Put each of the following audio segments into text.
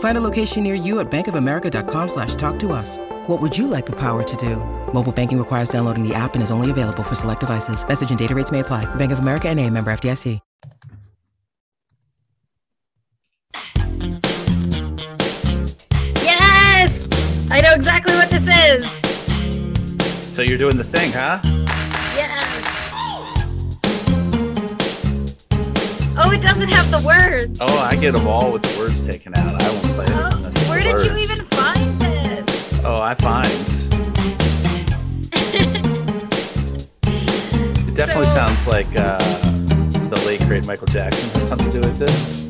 Find a location near you at bankofamerica.com slash talk to us. What would you like the power to do? Mobile banking requires downloading the app and is only available for select devices. Message and data rates may apply. Bank of America and a member FDIC. Yes! I know exactly what this is. So you're doing the thing, huh? Oh, it doesn't have the words. Oh, I get them all with the words taken out. I won't play it. Oh, unless it's where the did you even find this? Oh, I find. It definitely So- sounds like uh, the late great Michael Jackson had something to do with this.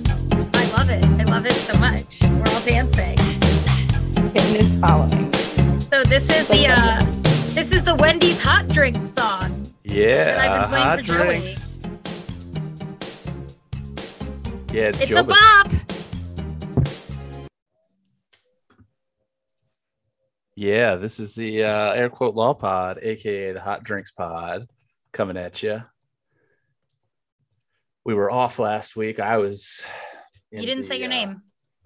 I love it. I love it so much. We're all dancing. It is following. So this is the uh this is the Wendy's hot drink song. Yeah, I've been playing hot for Joey. Yeah, it's, It's a bop. Yeah, this is the uh, air quote law pod, aka the hot drinks pod, coming at you. We were off last week. I was. You didn't the, say your uh, name.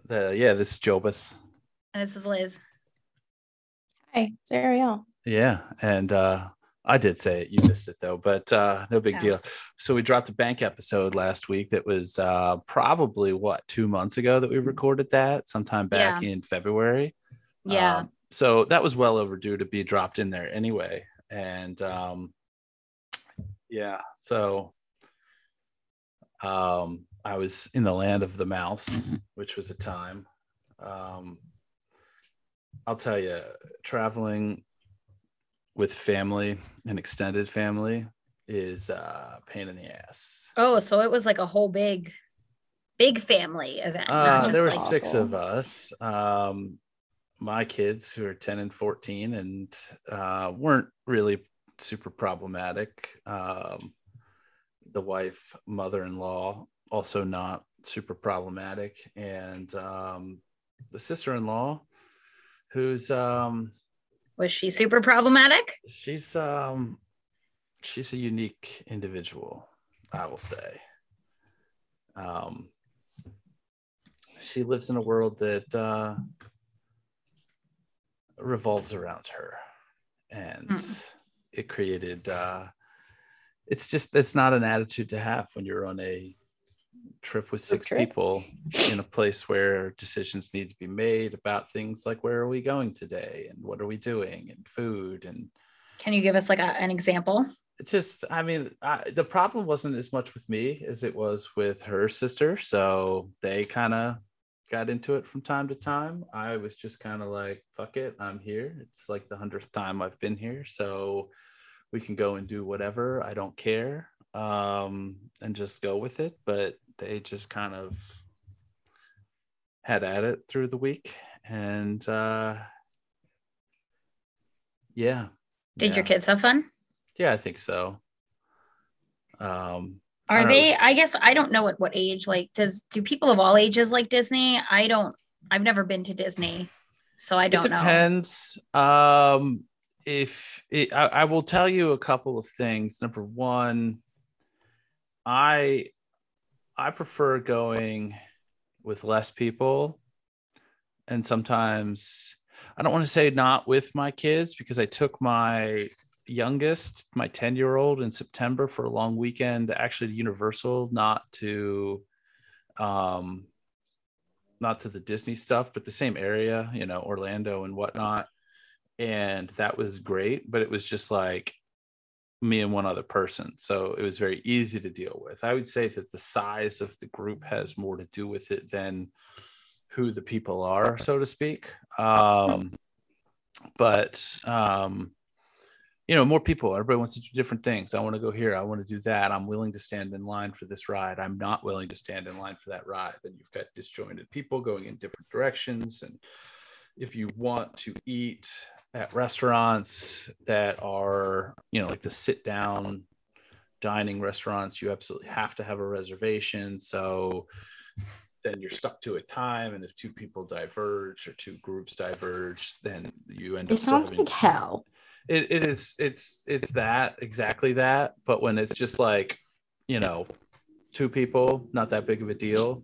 The yeah, this is Jobeth. And this is Liz. Hi, it's Ariel. Yeah, and uh, I did say it. You missed it though, but uh, no big Yeah. deal. So we dropped a bank episode last week. That was uh, probably what two months ago that we recorded that, sometime back in February. Yeah. Um, so that was well overdue to be dropped in there anyway. And um, yeah, so um, I was in the land of the mouse, which was a time. Um, I'll tell you, traveling with family and extended family is uh, a pain in the ass. oh, so it was like a whole big big family event. Uh, just there were like, six awful. of us. Um, my kids, who are 10 and 14, and uh, weren't really super problematic. Um, the wife, mother in law, also not super problematic. And um, the sister in law, who's um, was she super problematic? she's um, she's a unique individual, I will say. Um, she lives in a world that uh, revolves around her, and Mm. it created. Uh, it's just it's not an attitude to have when you're on a trip with six trip. people in a place where decisions need to be made about things like where are we going today? And what are we doing? And food and Can you give us like a, an example? just i mean I, the problem wasn't as much with me as it was with her sister. So they kind of got into it from time to time. I was just kind of like fuck it i'm here. It's like the hundredth time i've been here so we can go and do whatever. I don't care um and just go with it. But they just kind of had at it through the week and uh yeah Did yeah. your kids have fun? Yeah, I think so. Um, Are know, they? I guess I don't know at what age. Like, does do people of all ages like Disney? I don't. I've never been to Disney, so I don't know. depends. Um, if it, I, I will tell you a couple of things. Number one, I I prefer going with less people, and sometimes I don't want to say not with my kids because I took my youngest, my 10 year old, in September for a long weekend, actually to Universal, not to um not to the Disney stuff, but the same area, you know, Orlando and whatnot. And that was great, but it was just like me and one other person. So it was very easy to deal with. I would say that the size of the group has more to do with it than who the people are, so to speak. Um, but um, you know, more people. Everybody wants to do different things. I want to go here. I want to do that. I'm willing to stand in line for this ride. I'm not willing to stand in line for that ride. And you've got disjointed people going in different directions. And if you want to eat at restaurants that are, you know, like the sit down dining restaurants, you absolutely have to have a reservation. So then you're stuck to a time. And if two people diverge or two groups diverge, then you end It up. still sounds having- like hell. it, it is it's it's that exactly that but when it's just like you know two people not that big of a deal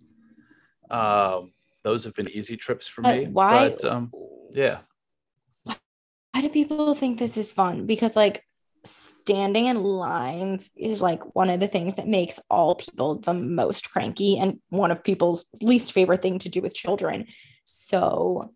um those have been easy trips for Uh, me why? but um yeah Why do people think this is fun? Because like standing in lines is like one of the things that makes all people the most cranky and one of people's least favorite thing to do with children. So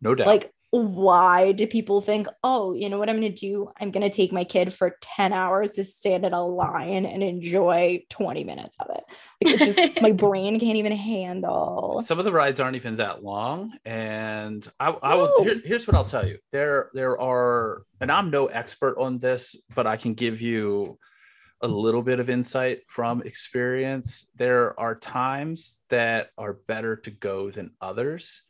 no doubt like why do people think oh you know what i'm going to do? I'm going to take my kid for 10 hours to stand in a line and enjoy 20 minutes of it. Like it's just my brain can't even handle. Some of the rides aren't even that long and i, I will here, here's what i'll tell you. There there are and i'm no expert on this but i can give you a little bit of insight from experience. There are times that are better to go than others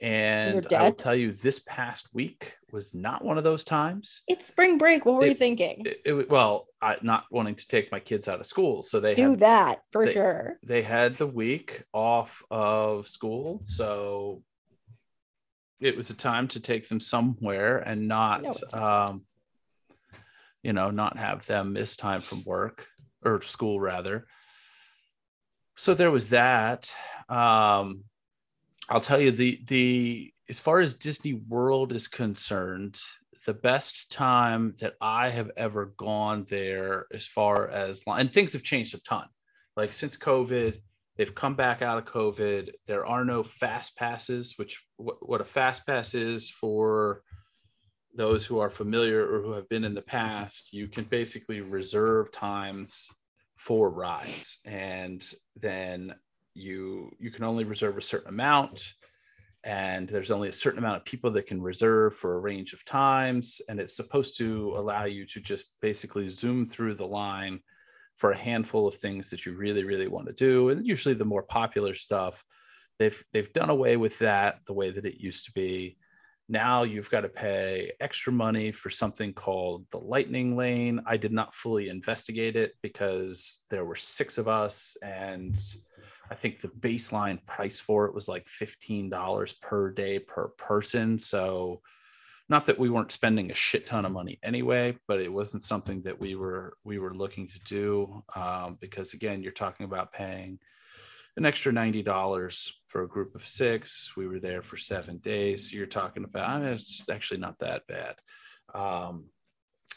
and i will tell you this past week was not one of those times. It's spring break. What were you thinking? it, it- well i not wanting to take my kids out of school so they do had that for they- sure. they had the week off of school so it was a time to take them somewhere and not No, um you know not have them miss time from work or school rather. So there was that um i'll tell you the the as far as disney world is concerned the best time that i have ever gone there as far as and things have changed a ton. Like since covid they've come back out of covid. There are no fast passes which what, what a fast pass is for those who are familiar or who have been in the past you can basically reserve times for rides. And then you you can only reserve a certain amount and there's only a certain amount of people that can reserve for a range of times and it's supposed to allow you to just basically zoom through the line for a handful of things that you really really want to do. And usually the more popular stuff they've they've done away with that the way that it used to be. Now you've got to pay extra money for something called the lightning lane. I did not fully investigate it because there were six of us and i think the baseline price for it was like $15 per day per person. So not that we weren't spending a shit ton of money anyway but it wasn't something that we were we were looking to do um, because again you're talking about paying an extra $90 for a group of six. We were there for seven days. You're talking about I mean, it's actually not that bad. Um,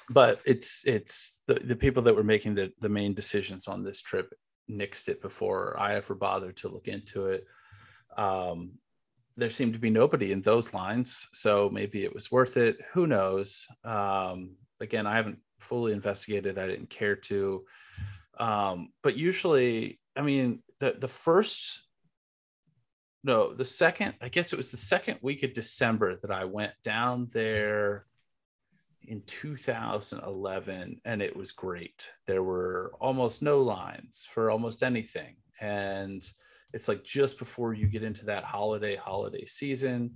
but it's it's the, the people that were making the, the main decisions on this trip nixed it before i ever bothered to look into it. Um, there seemed to be nobody in those lines so maybe it was worth it. Who knows? Um, again i haven't fully investigated i didn't care to. Um, but usually i mean the the first no the second i guess it was the second week of december that i went down there in 2011 and it was great. There were almost no lines for almost anything. And it's like just before you get into that holiday holiday season.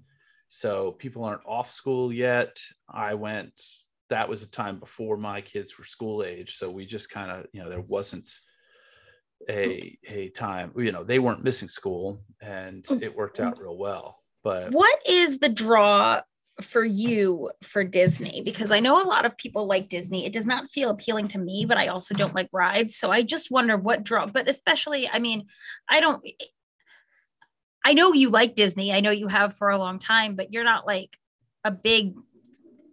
So people aren't off school yet. I went that was a time before my kids were school age. So we just kind of you know there wasn't a hmm. a time you know they weren't missing school and hmm. it worked out real well. But What is the draw for you for Disney? Because I know a lot of people like Disney. It does not feel appealing to me, but I also don't like rides. So I just wonder what draw, but especially, I mean, I don't, I know you like Disney. I know you have for a long time, but you're not like a big,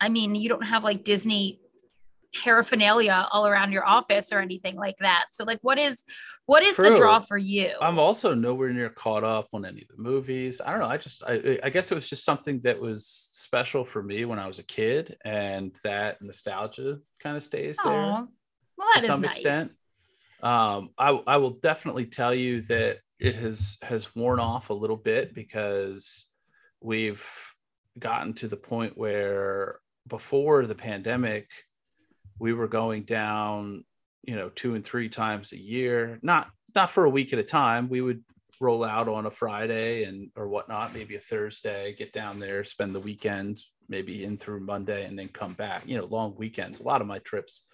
I mean, you don't have like Disney paraphernalia all around your office or anything like that. So like what is what is True. the draw for you? I'm also nowhere near caught up on any of the movies. I don't know. I just, I, I guess it was just something that was special for me when I was a kid, and that nostalgia kind of stays there Well, that to is some nice. extent. Um, I, I will definitely tell you that it has has worn off a little bit because we've gotten to the point where before the pandemic, we were going down, you know, two and three times a year, not not for a week at a time. We would roll out on a Friday and or whatnot, maybe a Thursday, get down there, spend the weekend, maybe in through Monday, and then come back. You know, long weekends. A lot of my trips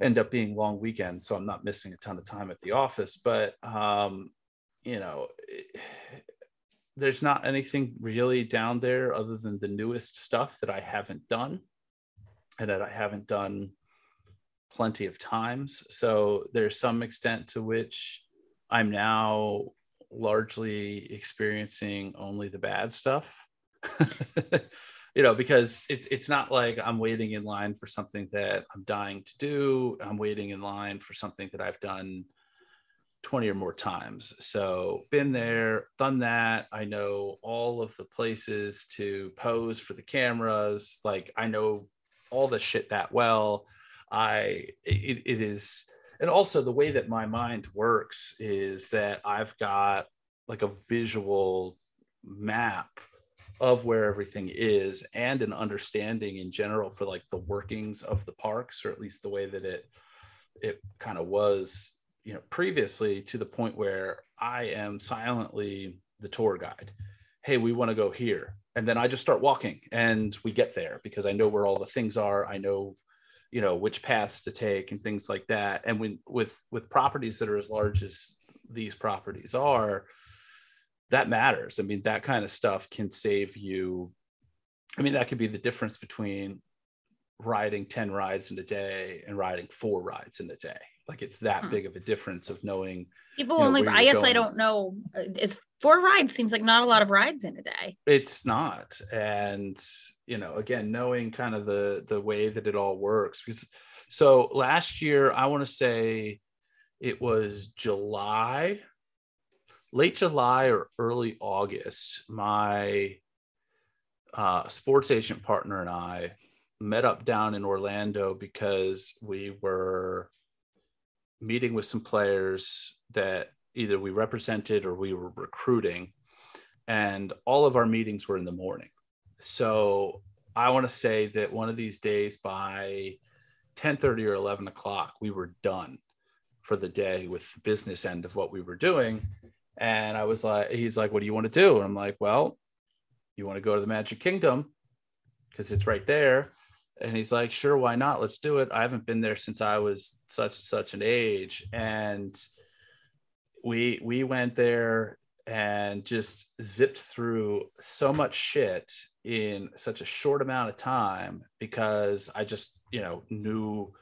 end up being long weekends, so I'm not missing a ton of time at the office. But um, you know, it- there's not anything really down there other than the newest stuff that I haven't done and that I haven't done plenty of times. So there's some extent to which I'm now largely experiencing only the bad stuff. you know, because it's it's not like I'm waiting in line for something that I'm dying to do. I'm waiting in line for something that I've done 20 or more times. So been there, done that. I know all of the places to pose for the cameras. Like I know all the shit that well. I it, it is and also the way that my mind works is that I've got like a visual map of where everything is and an understanding in general for like the workings of the parks or at least the way that it it kind of was you know previously to the point where i am silently the tour guide hey we want to go here and then i just start walking and we get there because i know where all the things are. I know you know which paths to take and things like that. And when with with properties that are as large as these properties are that matters. I mean that kind of stuff can save you. I mean that could be the difference between riding 10 rides in a day and riding four rides in a day. Like it's that Hmm. big of a difference of knowing People you know, only I guess I don't know. uh, Is four rides seems like not a lot of rides in a day. it's not and you know again knowing kind of the the way that it all works because so last year i want to say it was july late july or early august my uh, sports agent partner and i met up down in orlando because we were meeting with some players that either we represented or we were recruiting and all of our meetings were in the morning. So I want to say that one of these days by 10:30 or 11 o'clock, we were done for the day with the business end of what we were doing. And I was like, he's like, what do you want to do? And I'm like, well, you want to go to the Magic Kingdom because it's right there. And he's like, sure, why not? Let's do it. I haven't been there since I was such such an age. And we we went there and just zipped through so much shit in such a short amount of time because I just, you know, knew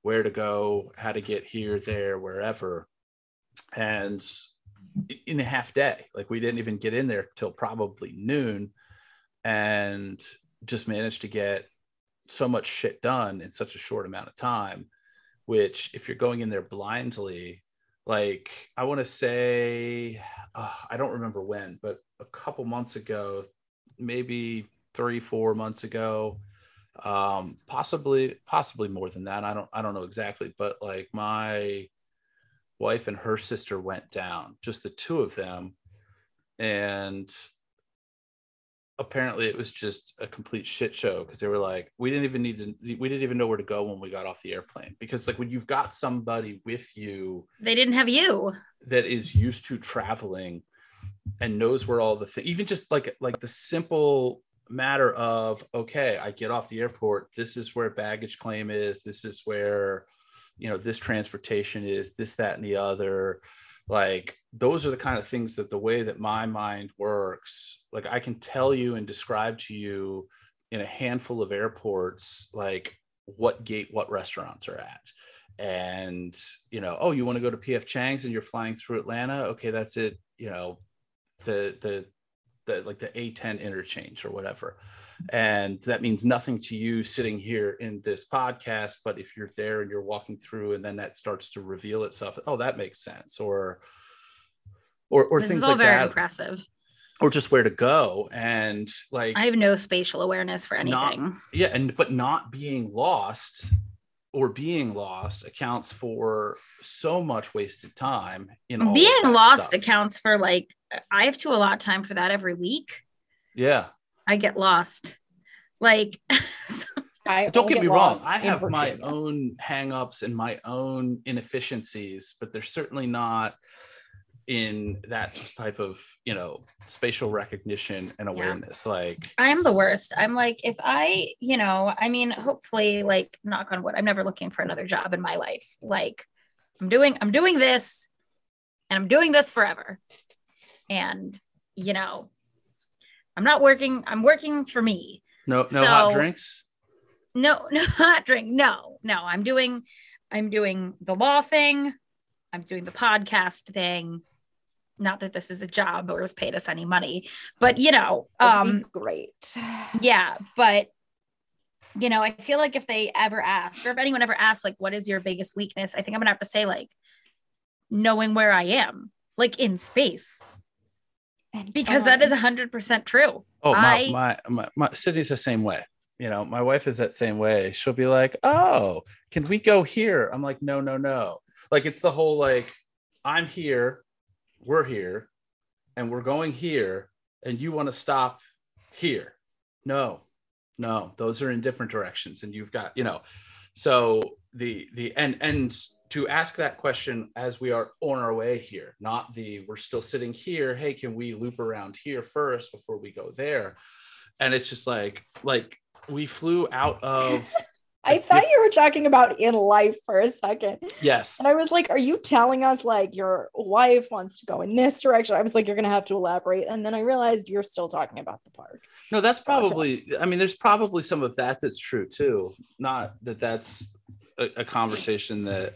where to go, how to get here, there, wherever. And in a half day, like we didn't even get in there till probably noon and just managed to get so much shit done in such a short amount of time, which if you're going in there blindly, like I want to say, uh, I don't remember when, but a couple months ago, maybe three, four months ago, um, possibly, possibly more than that. I don't, I don't know exactly, but like my wife and her sister went down, just the two of them, and apparently it was just a complete shit show because they were like we didn't even need to we didn't even know where to go when we got off the airplane. Because like when you've got somebody with you They didn't have you. that is used to traveling and knows where all the things even just like like the simple matter of okay i get off the airport. This is where baggage claim is. This is where you know this transportation is this that and the other like those are the kind of things that the way that my mind works like i can tell you and describe to you in a handful of airports like what gate what restaurants are at and you know oh you want to go to pf chang's and you're flying through atlanta okay that's it you know the the the like the A10 interchange or whatever. And that means nothing to you sitting here in this podcast. But if you're there and you're walking through and then that starts to reveal itself, oh, that makes sense. Or or or this things is all like very that. impressive. Or just where to go. And like I have no spatial awareness for Not- anything. yeah, and but not being lost or being lost accounts for so much wasted time in Being lost stuff. accounts for like I have to allot time for that every week. Yeah. I get lost. Like so- I don't only get me wrong i in have my own hangups and my own inefficiencies but they're certainly not in that type of you know spatial recognition and awareness like I'm the worst. I'm like, if I, you know, I mean, hopefully, like, knock on wood, I'm never looking for another job in my life. Like, I'm doing, I'm doing this, and I'm doing this forever. And you know, I'm not working. I'm working for me. no no hot drinks No, no hot drink. No, no. I'm doing, I'm doing the law thing. I'm doing the podcast thing. Not that this is a job or has paid us any money, but you know, um, great. yeah but you know i feel like if they ever ask or if anyone ever asks like what is your biggest weakness i think i'm gonna have to say like knowing where i am like in space And because that is um, 100% true. Oh my, my my my sydney's the same way. You know my wife is that same way. She'll be like oh can we go here? I'm like no no no. Like it's the whole like i'm here we're here and we're going here and you want to stop here. No no those are in different directions and you've got you know so the the and and to ask that question as we are on our way here not the we're still sitting here hey can we loop around here first before we go there? And it's just like like we flew out of I thought you were talking about in life for a second. yes And I was like, are you telling us like your wife wants to go in this direction? I was like, you're going to have to elaborate. And then I realized you're still talking about the park. No, that's Gotcha. probably. I mean, there's probably some of that that's true too. Not that that's a, a conversation that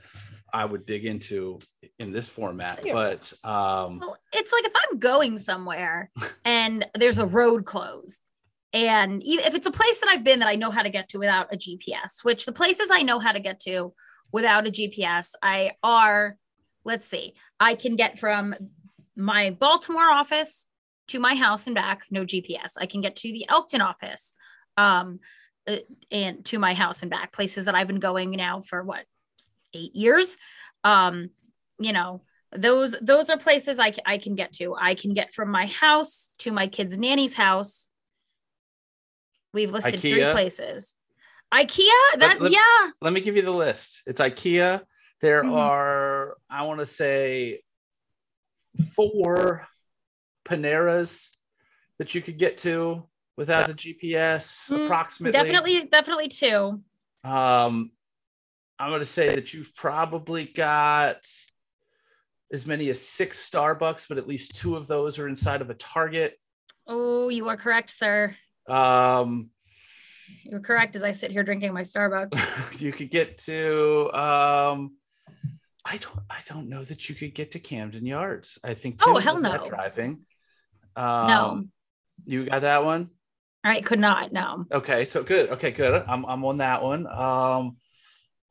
I would dig into in this format, Yeah. but um, well it's like if i'm going somewhere and there's a road closed and if it's a place that i've been that i know how to get to without a gps which the places i know how to get to without a gps i are let's see i can get from my baltimore office to my house and back no gps i can get to the elkton office um uh, and to my house and back places that i've been going now for what eight years? Um you know those those are places I, I can get to. I can get from my house to my kid's nanny's house we've listed three places ikea that let- yeah let me give you the list. It's IKEA. There Mhm. are, I want to say, four Paneras that you could get to without the GPS, Mm, approximately. definitely definitely two Um, I'm going to say that you've probably got as many as six Starbucks, but at least two of those are inside of a Target. oh you are correct sir Um, you're correct as i sit here drinking my starbucks you could get to. Um, I don't. I don't know that you could get to Camden Yards. I think. Oh, hell no. Driving. Um, no You got that one. i could not no Okay, so good. Okay, good. I'm I'm on that one. Um,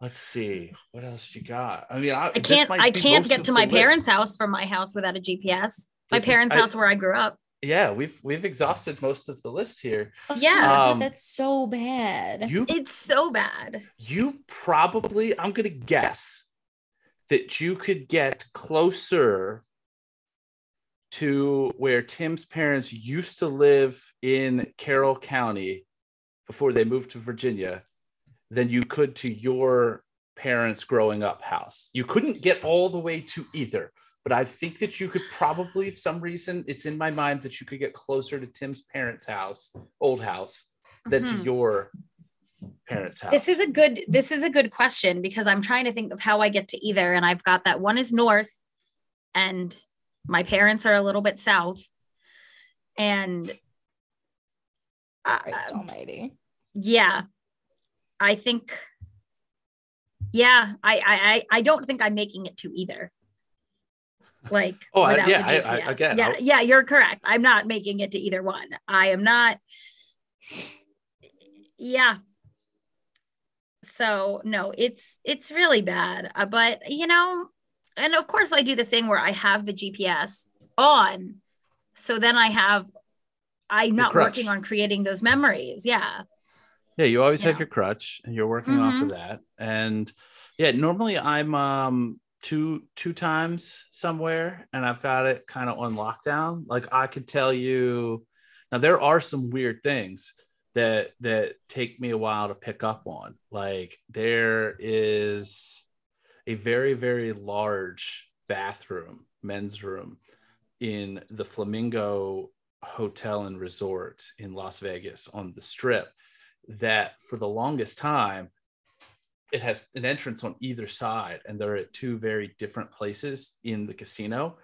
let's see what else you got. I mean, I, i can't i can't get to my parents list. house from my house without a gps my This is- parents I- house where i grew up Yeah, we've we've exhausted most of the list here. yeah Um, that's so bad. You it's so bad you probably I'm gonna guess that you could get closer to where Tim's parents used to live in Carroll County before they moved to Virginia than you could to your parents' growing up house. You couldn't get all the way to either, but I think that you could probably, for some reason, it's in my mind that you could get closer to Tim's parents' house, old house, than to Mhm. your parents' house. This is a good this is a good question because I'm trying to think of how I get to either and I've got that one is north and my parents are a little bit south and uh, Christ almighty. yeah I think yeah I, I I I don't think I'm making it to either Like, Oh, I- yeah, I- I- again, yeah, I'll- yeah, you're correct. I'm not making it to either one. I am not. Yeah. So no, it's it's really bad. Uh, but you know, and of course I do the thing where I have the GPS on, so then I have. I'm not working on creating those memories. Yeah. Yeah, you always Yeah. have your crutch and you're working off Mhm. of that. And yeah, normally I'm um two two times somewhere and I've got it kind of on lockdown. Like I could tell you now there are some weird things that that take me a while to pick up on. Like there is a very very large bathroom, men's room in the Flamingo Hotel and Resort in Las Vegas on the strip that for the longest time it has an entrance on either side and they're at two very different places in the casino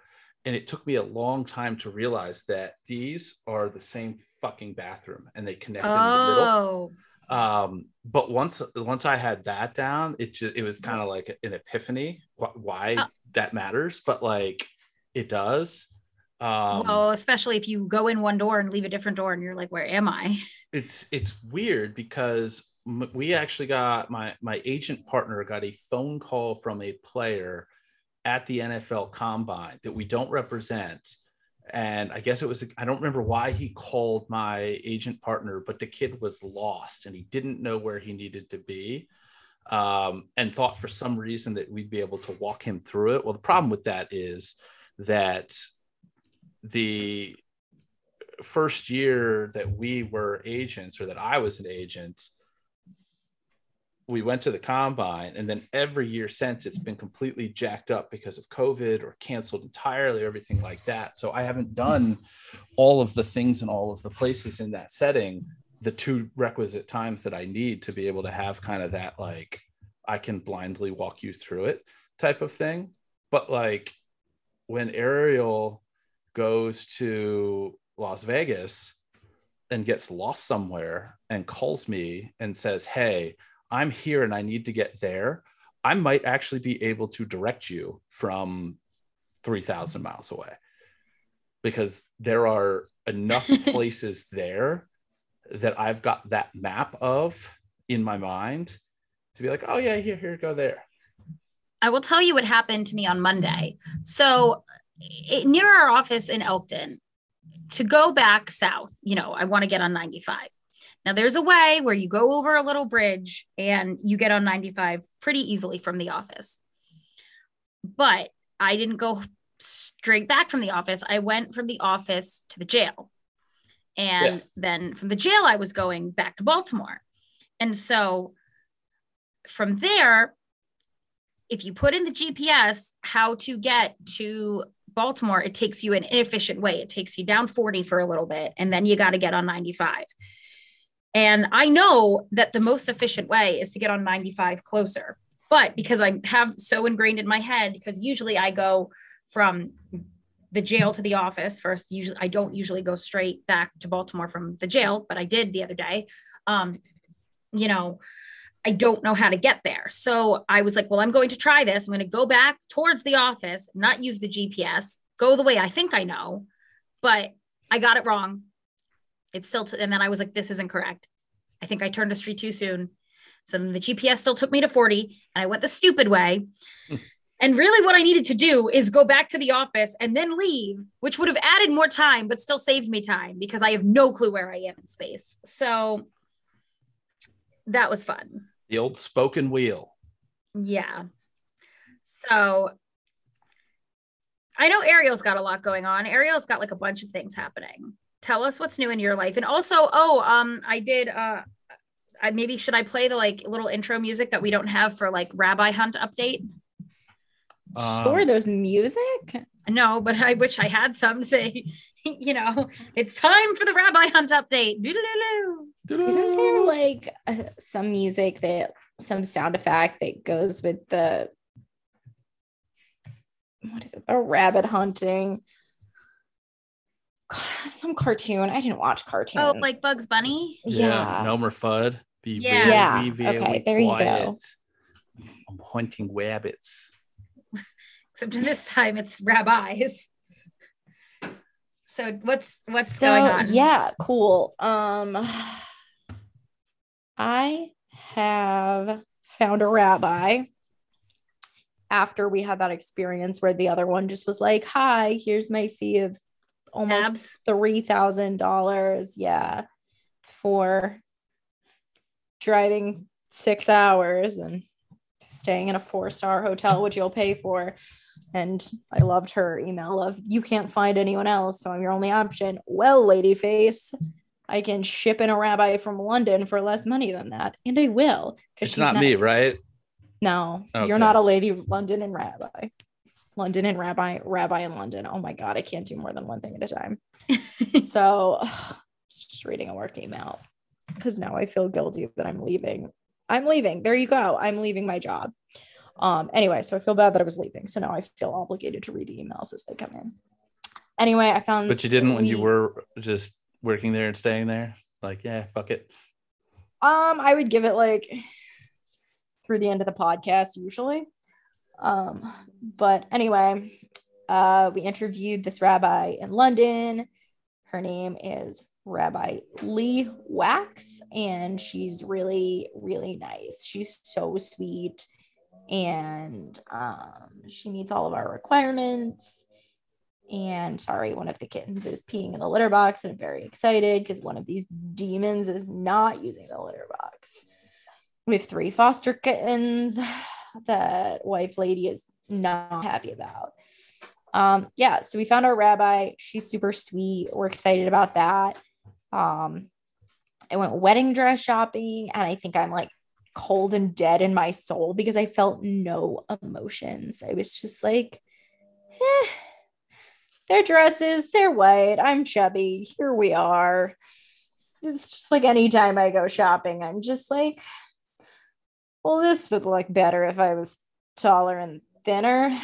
and it took me a long time to realize that these are the same fucking bathroom and they connect in the middle Oh. um but once once i had that down it just it was kind of like an epiphany wh- why Uh. that matters but like it does um well, especially if you go in one door and leave a different door, and you're like, "Where am I?" it's it's weird because we actually got my my agent partner got a phone call from a player at the NFL Combine that we don't represent, and I guess it was I don't remember why he called my agent partner, but the kid was lost and he didn't know where he needed to be. Um, and thought for some reason that we'd be able to walk him through it. Well, the problem with that is that the first year that we were agents or that I was an agent, we went to the combine and then every year since it's been completely jacked up because of COVID or canceled entirely or everything like that. So I haven't done all of the things in all of the places in that setting, the two requisite times that I need to be able to have kind of that like I can blindly walk you through it type of thing. But like when Ariel goes to Las Vegas and gets lost somewhere and calls me and says, Hey, I'm here and I need to get there, I might actually be able to direct you from 3,000 miles away because there are enough places there that I've got that map of in my mind to be like, oh, yeah, here, here, go there. I will tell you what happened to me on Monday. So, it, near our office in Elkton, to go back south, you know, I want to get on 95. Now, there's a way where you go over a little bridge and you get on 95 pretty easily from the office. But I didn't go straight back from the office. I went from the office to the jail. And Yeah. then from the jail, I was going back to Baltimore. And so from there, if you put in the GPS how to get to Baltimore, it takes you an inefficient way. It takes you down 40 for a little bit, and then you got to get on 95. And I know that the most efficient way is to get on 95 closer. But because I have so ingrained in my head, because usually I go from the jail to the office first. Usually, I don't usually go straight back to Baltimore from the jail, but I did the other day. Um, you know, I don't know how to get there. So I was like, well, I'm going to try this. I'm going to go back towards the office, not use the GPS, go the way I think I know, but I got it wrong. It's still, t- and then I was like, this isn't correct. I think I turned a street too soon. So then the GPS still took me to 40 and I went the stupid way. Hmm. and really, what I needed to do is go back to the office and then leave, which would have added more time, but still saved me time because I have no clue where I am in space. So that was fun. The old spoken wheel. Yeah. So I know Ariel's got a lot going on. Ariel's got like a bunch of things happening. Tell us what's new in your life. And also, oh, um, I did uh I maybe should I play the like little intro music that we don't have for like Rabbi Hunt update? sure, Um, there's music. No, but I wish I had some say, you know, it's time for the Rabbi Hunt update. Doo-doo-doo-doo. Isn't there like uh, some music that some sound effect that goes with the what is it? A rabbit hunting. Some cartoon. I didn't watch cartoons. Oh, like Bugs Bunny? yeah. Elmer Fudd. Be Yeah. very, Yeah, very okay, there you go. I'm hunting rabbits. except this time it's rabbis. So what's what's So, going on? Yeah, cool. Um I have found a rabbi after we had that experience where the other one just was like, "Hi, here's my fee of almost Abs. three thousand dollars, yeah, for driving six hours and staying in a four star hotel, which you'll pay for." And I loved her email of, "You can't find anyone else, so I'm your only option." Well, ladyface, I can ship in a rabbi from London for less money than that, and I will. 'cause It's she's not me, right? No, Okay. you're not a lady London and rabbi. London and rabbi, rabbi in London. Oh my God, I can't do more than one thing at a time. so just reading a work email because now I feel guilty that I'm leaving. I'm leaving. There you go. I'm leaving my job. Um, anyway, so I feel bad that I was leaving. So now I feel obligated to read the emails as they come in. Anyway, I found But you didn't when you were just working there and staying there. Like, yeah, fuck it. Um, I would give it like through the end of the podcast usually. Um, but anyway, uh, we interviewed this rabbi in London. Her name is Rabbi Lee Wax, and she's really, really nice. She's so sweet, and um, she meets all of our requirements. And sorry, one of the kittens is peeing in the litter box, and I'm very excited because one of these demons is not using the litter box. We have three foster kittens that wife lady is not happy about. Um, yeah, so we found our rabbi. She's super sweet. We're excited about that. Um, I went wedding dress shopping, and I think I'm like cold and dead in my soul because I felt no emotions. I was just like, eh, their dresses, they're white. I'm chubby. Here we are. It's just like anytime I go shopping, I'm just like, well, this would look better if I was taller and thinner.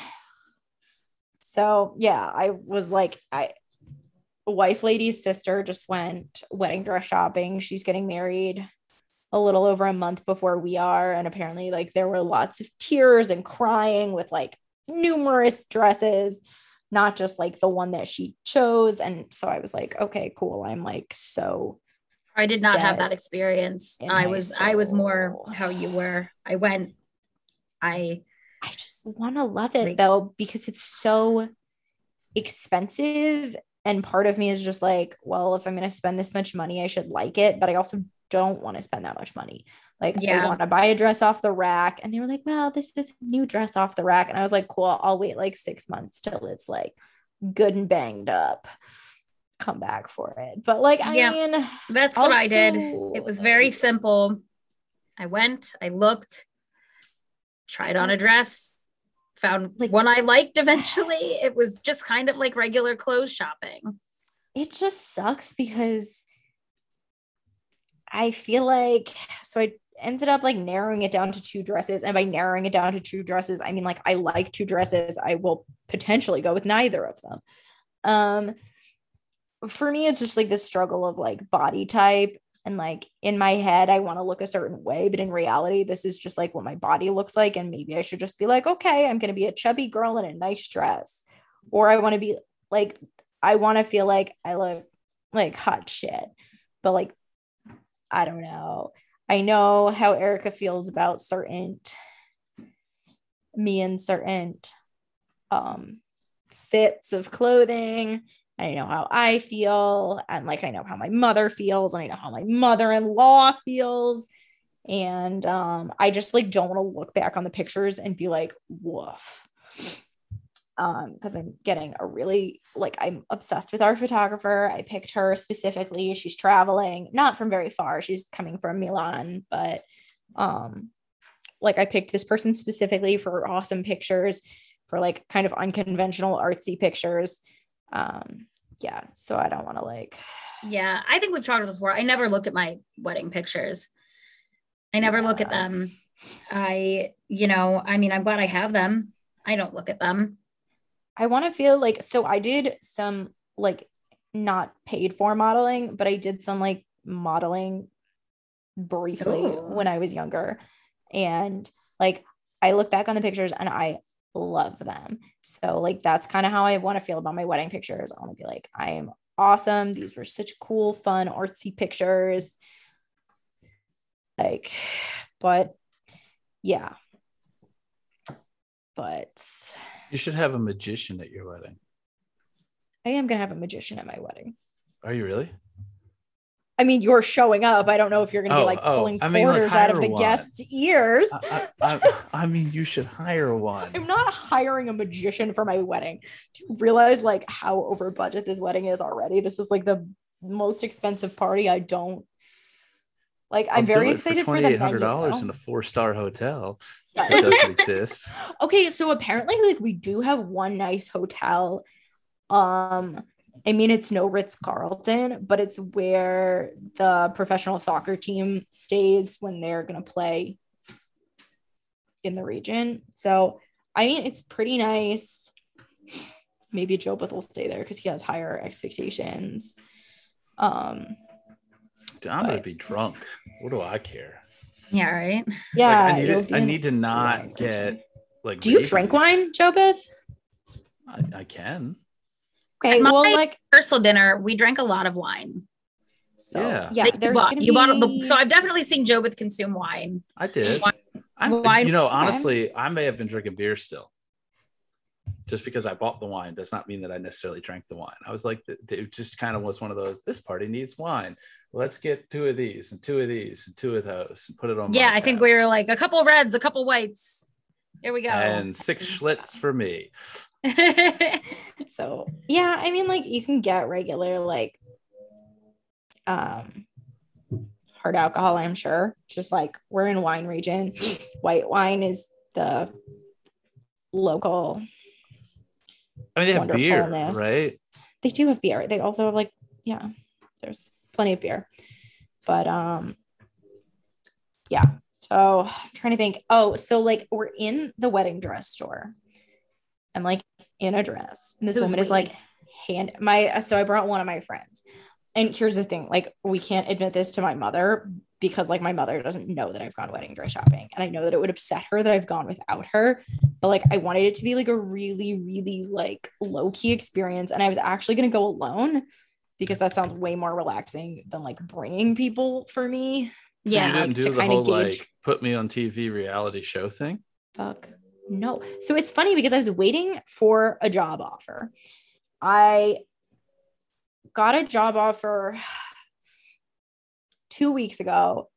So yeah, I was like, I wife lady's sister just went wedding dress shopping. She's getting married a little over a month before we are. And apparently, like, there were lots of tears and crying with like numerous dresses, not just like the one that she chose. And so I was like, okay, cool. I'm like so I did not have that experience. I was I was more how you were. I went I I just want to love it Like- though because it's so expensive and part of me is just like, well, if I'm going to spend this much money, I should like it, but I also don't want to spend that much money. Like Yeah. I want to buy a dress off the rack and they were like, "Well, this is a new dress off the rack." And I was like, "Cool, I'll wait like 6 months till it's like good and banged up. Come back for it." But like I Yeah. mean, that's what I did. It was very simple. I went, I looked, tried on a dress, found Like- one I liked eventually. It was just kind of like regular clothes shopping. it just sucks because I feel like so I ended up like narrowing it down to two dresses. And by narrowing it down to two dresses, I mean like I like two dresses. I will potentially go with neither of them. Um for me, it's just like the struggle of like body type. And like in my head, I want to look a certain way, but in reality, this is just like what my body looks like. And maybe I should just be like, okay, I'm gonna be a chubby girl in a nice dress. Or I want to be like I want to feel like I look like hot shit. But like, I don't know. I know how Erica feels about certain me and certain um fits of clothing. I know how I feel, and like I know how my mother feels, and I know how my mother-in-law feels. And um, I just like don't want to look back on the pictures and be like, woof. Um because i'm getting a really like i'm obsessed with our photographer. I picked her specifically. She's traveling not from very far. She's coming from milan but um like i picked this person specifically for awesome pictures for like kind of unconventional artsy pictures. Um yeah so i don't want to like Yeah, I think we've talked about this before. I never look at my wedding pictures. I never look at them. I, you know, I mean, I'm glad I have them. I don't look at them. I want to feel like so I did some like not paid for modeling, but I did some like modeling briefly Ooh. when I was younger. And like I look back on the pictures and I love them. So like that's kind of how I want to feel about my wedding pictures. I want to be like, I am awesome. These were such cool, fun, artsy pictures. Like, but yeah. But You should have a magician at your wedding. I am gonna have a magician at my wedding. Are you really? I mean, you're showing up. I don't know if you're gonna Oh, be like oh, pulling I mean, like, quarters out of the one. guests' ears. I, I, I, I mean, you should hire one. I'm not hiring a magician for my wedding. Do you realize like how over budget this wedding is already? This is like the most expensive party. I don't like. I'm I'll very excited for, twenty the eight hundred dollars in a four star hotel. Yeah. That doesn't exist. okay, so apparently like we do have one nice hotel. Um, I mean it's no Ritz Carlton, but it's where the professional soccer team stays when they're gonna play in the region. So I mean it's pretty nice. Maybe Jobeth will stay there because he has higher expectations. Um, Dude, I'm gonna be drunk. What do I care? Yeah, right. yeah, like, I need, it'll to, I an- need to not get like. Do you drink wine, Jobeth? I, I can. Okay, At my- well, like Personal dinner, we drank a lot of wine. so, Yeah. yeah. That you bought. gonna You bought a- be- so I've definitely seen Jobeth consume wine. I did. Wine- I'm, wine you know, is honestly, I may have been drinking beer still. Just because I bought the wine does not mean that I necessarily drank the wine. I was like, th- th- it just kind of was one of those. This party needs wine. Let's get two of these and two of these and two of those and put it on. Yeah, my I think we were like a couple reds, a couple whites. Here we go. and six Schlitz for me. so yeah i mean like you can get regular like um hard alcohol i'm sure just like we're in wine region. White wine is the local I mean, they have beer, right? they do have beer. They also have like yeah there's plenty of beer. But um yeah so i'm trying to think. Oh so like we're in the wedding dress store. I'm like in a dress and this Who's woman is like hand my so i brought one of my friends and here's the thing like we can't admit this to my mother because like my mother doesn't know that i've gone wedding dress shopping and i know that it would upset her that i've gone without her but like I wanted it to be like a really, really like low key experience. And I was actually going to go alone because that sounds way more relaxing than like bringing people for me. So you yeah. didn't to do the kinda whole gauge- like put me on TV reality show thing. Fuck no. So it's funny because I was waiting for a job offer. I got a job offer two weeks ago.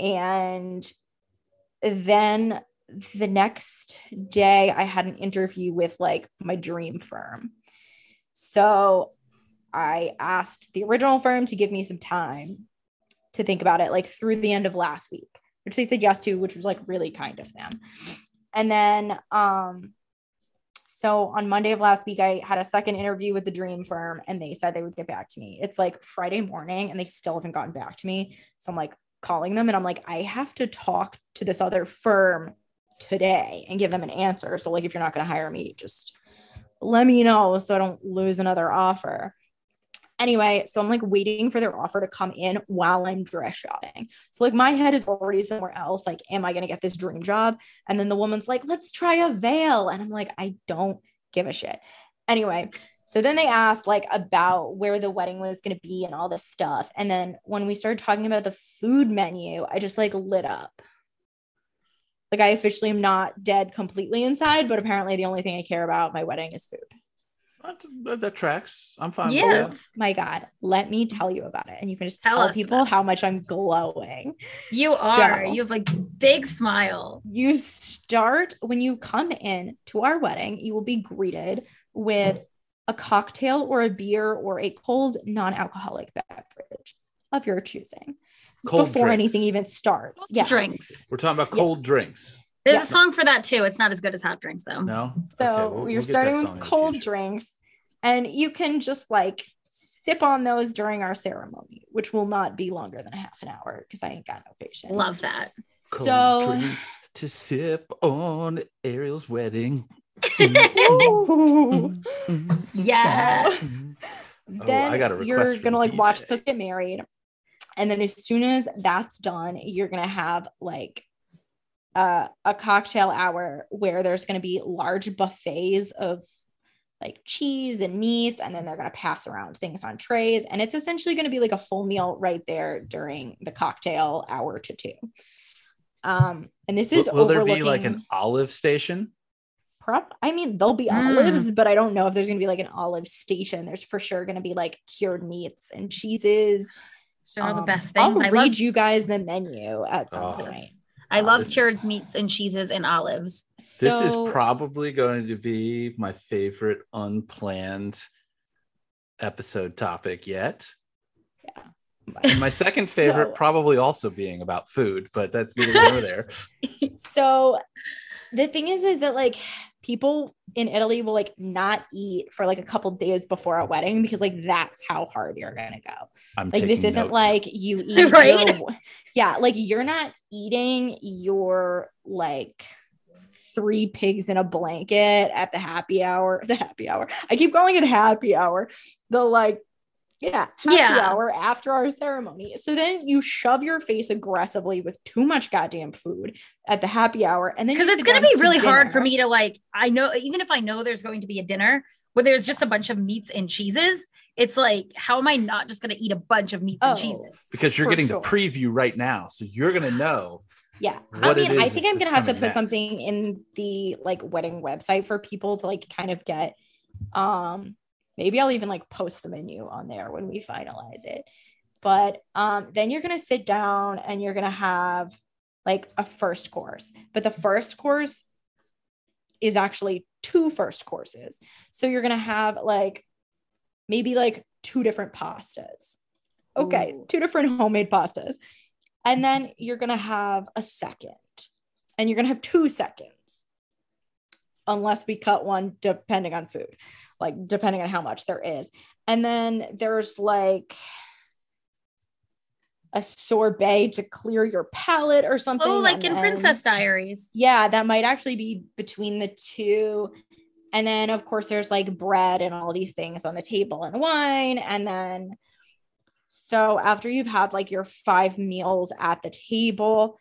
And then the next day, I had an interview with like my dream firm. So I asked the original firm to give me some time to think about it, like through the end of last week, which they said yes to, which was like really kind of them. And then, um, so on Monday of last week, I had a second interview with the dream firm and they said they would get back to me. It's like Friday morning and they still haven't gotten back to me. So I'm like calling them and I'm like, I have to talk to this other firm today and give them an answer. So, like, if you're not going to hire me, just let me know so I don't lose another offer. Anyway, so I'm like waiting for their offer to come in while I'm dress shopping. So like my head is already somewhere else. Like, am I gonna get this dream job? And then the woman's like, let's try a veil. And I'm like, I don't give a shit. Anyway, so then they asked like about where the wedding was gonna be and all this stuff. And then when we started talking about the food menu, I just like lit up. Like I officially am not dead completely inside, but apparently the only thing I care about my wedding is food. That, that tracks. I'm fine. with Yeah. that. My God, let me tell you about it. And you can just Tell tell, people about how much I'm glowing. You are. So- You have like big smile. You start when you come in to our wedding, you will be greeted with a cocktail or a beer or a cold non alcoholic beverage of your choosing Cold before drinks. anything even starts. Yeah. Drinks. We're talking about cold drinks. There's Yes. a song for that too. It's not as good as hot drinks though. No. So Okay, we'll- you're we'll starting with cold drinks, and you can just like sip on those during our ceremony, which will not be longer than a half an hour because I ain't got no patience. Love that. Cold So- drinks to sip on Ariel's wedding. Mm, mm, mm, yeah. So- Oh, then I got a you're gonna the like watch DJ. us get married and then as soon as that's done you're gonna have like uh, a cocktail hour where there's going to be large buffets of like cheese and meats and then they're going to pass around things on trays and it's essentially going to be like a full meal right there during the cocktail hour to two um and this is will, will there be like an olive station? Prop. I mean, there'll be Mm. olives, but I don't know if there's gonna be like an olive station. There's for sure gonna be like cured meats and cheeses. So are the Um, best I'll things. I read love you guys the menu at some Oh. point. I Oh, love this is- meats and cheeses and olives. This So- is probably going to be my favorite unplanned episode topic yet. And my second favorite So- probably also being about food, but that's neither here nor there. so the thing is is that like people in Italy will like not eat for like a couple days before a wedding because like that's how hard you're gonna go. I'm like this isn't notes. like you eat Right? your- yeah like you're not eating your like three pigs in a blanket at the happy hour the happy hour i keep calling it happy hour the like yeah happy Yeah. hour after our ceremony so then you shove your face aggressively with too much goddamn food at the happy hour and then Because it's going to be really hard for me to like, I know, even if I know there's going to be a dinner where there's just a bunch of meats and cheeses, it's like, how am I not just going to eat a bunch of meats Oh. and cheeses? because you're getting sure. the preview right now. So you're going to know. Yeah. I mean, I think I'm gonna have to put next. something in the like wedding website for people to like kind of get um maybe I'll even like post the menu on there when we finalize it. But um then you're gonna sit down and you're gonna have like a first course. But the first course is actually two first courses. So you're gonna have like maybe like two different pastas. Okay, Ooh. two different homemade pastas. And then you're going to have a second. And you're going to have two seconds. Unless we cut one depending on food, like depending on how much there is. And then there's like a sorbet to clear your palate or something. Oh, like and in then- Princess Diaries. yeah, that might actually be between the two. And then, of course, there's like bread and all these things on the table and wine. And then, so after you've had like your five meals at the table,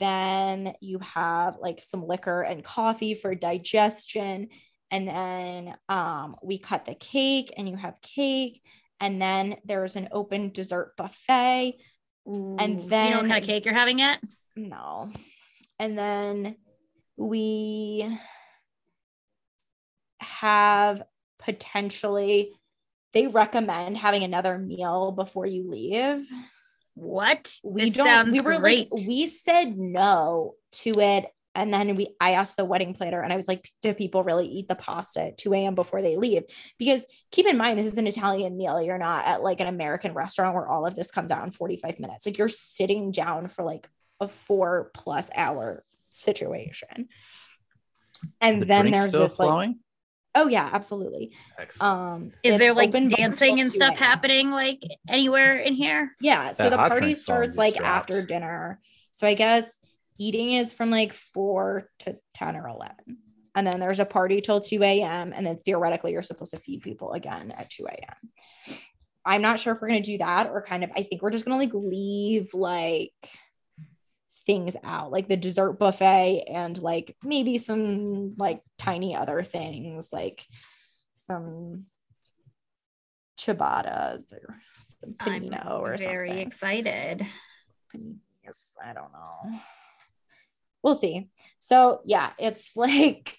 then you have like some liquor and coffee for digestion. And then um, we cut the cake and you have cake. And then there's an open dessert buffet. Ooh. And Do you know what kind of cake you're having yet? No. And then we have potentially, they recommend having another meal before you leave. What? We this don't, we were great. like, we said no to it. And then we, I asked the wedding planner and I was like, do people really eat the pasta at 2 a.m. before they leave? Because keep in mind, this is an Italian meal. You're not at like an American restaurant where all of this comes out in 45 minutes. Like you're sitting down for like a four plus hour situation. And The then there's still this like, flowing. oh yeah, absolutely. Excellent. Um, Is there like open dancing and stuff happening like anywhere in here? Yeah. So That the party starts like dropped. after dinner. So I guess eating is from like four to 10 or 11. And then there's a party till 2 a.m. And then theoretically, you're supposed to feed people again at 2 a.m. I'm not sure if we're going to do that or kind of, I think we're just going to like leave like things out, like the dessert buffet and like maybe some like tiny other things, like some ciabattas or some I'm panino or very something. excited. Yes, I don't know. We'll see. So yeah, it's like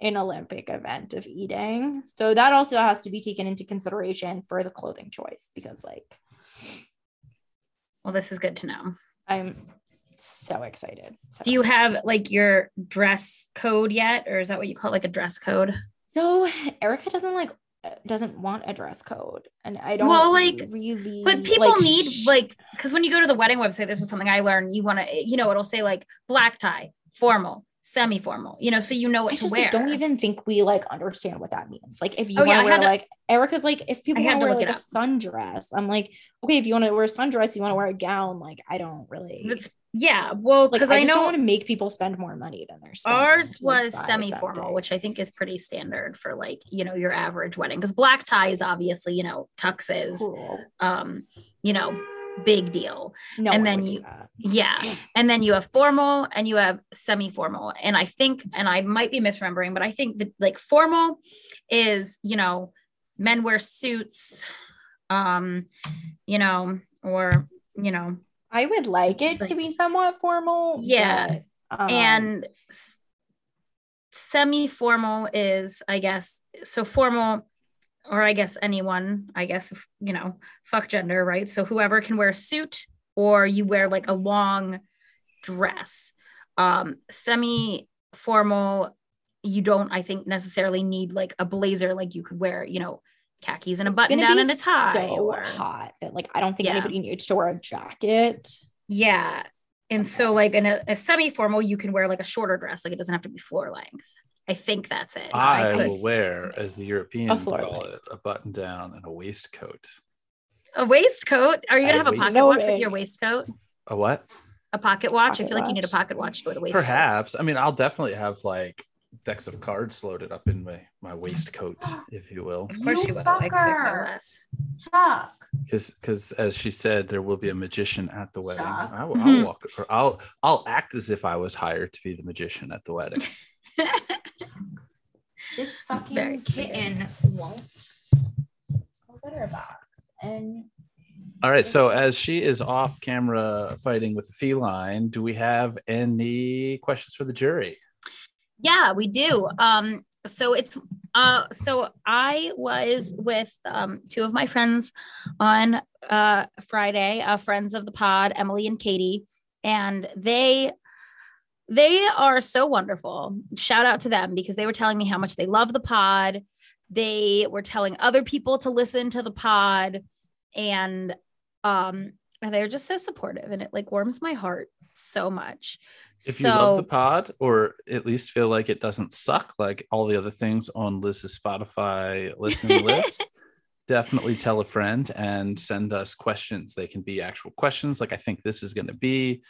an Olympic event of eating. So that also has to be taken into consideration for the clothing choice because like Well, this is good to know. I'm so excited. So, Do you have like your dress code yet, or is that what you call like a dress code? so Erica doesn't like doesn't want a dress code and I don't Well, like, really But people like, need sh- like because when you go to the wedding website, this is something I learned. You want to, you know, it'll say like black tie, formal, semi-formal. You know, so you know what I to just wear. like, don't even think we like understand what that means. Like if you Oh, want I to wear to- like Erica's like if people want to wear look like a sundress, I'm like, okay, if you want to wear a sundress, you want to wear a gown, like I don't really That's yeah. Well, like because I, I, just don't want to make people spend more money than they're spending. ours was semi-formal, which I think is pretty standard for like you know your average wedding. Because black tie is obviously you know tuxes, cool. um, you know, big deal. No, and then you- Yeah. And then you have formal and you have semi formal. And I think, and I might be misremembering, but I think that like formal is, you know, men wear suits, um, you know, or, you know, I would like it to be somewhat formal. Yeah. but, um, and semi formal is, I guess, so formal, or I guess anyone, I guess, you know, fuck gender, right? So whoever can wear a suit or you wear like a long dress. Um, semi formal, you don't, I think, necessarily need like a blazer, like you could wear, you know, khakis and a button down and a tie. So or, hot that like I don't think Yeah. anybody needs to wear a jacket. Yeah. And so, like in a, a semi formal, you can wear like a shorter dress, like it doesn't have to be floor length. I think that's it. I could- will wear, as the Europeans call length. it, a button down and a waistcoat. a waistcoat. Are you gonna A have a pocket waistcoat. watch with your waistcoat? A what? A pocket watch? I Pocket feel like you need a pocket watch to go to waistcoat. Perhaps. I mean, I'll definitely have like decks of cards loaded up in my my waistcoat, if you will, Of course You you, will. I expect no fucker. less. Chuck. because because as she said, there will be a magician at the wedding. Chuck. I will, I'll walk. Or I'll I'll act as if I was hired to be the magician at the wedding. This fucking Very kitten won't smell litter box. And All right. So as she is off camera fighting with the feline, do we have any questions for the jury? Yeah, we do. Um, so it's uh so I was with um two of my friends on uh Friday, uh friends of the pod, Emily and Katie, and they they are so wonderful. Shout out to them because they were telling me how much they love the pod. They were telling other people to listen to the pod and um they're just so supportive and it like warms my heart so much. If so you love the pod, or at least feel like it doesn't suck like all the other things on Liz's Spotify listen list, definitely tell a friend and send us questions. They can be actual questions, like I think this is going to be.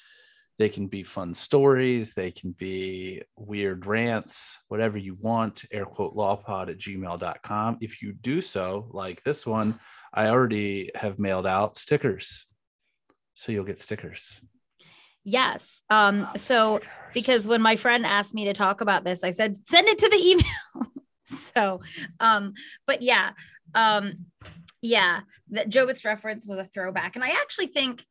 They can be fun stories. They can be weird rants, whatever you want. Air quote lawpod at gmail.com. If you do so, like this one, I already have mailed out stickers. So you'll get stickers. Yes. Um, so stickers. because when my friend asked me to talk about this, I said, send it to the email. so um, but yeah, um, yeah, that Jobeth's reference was a throwback. And I actually think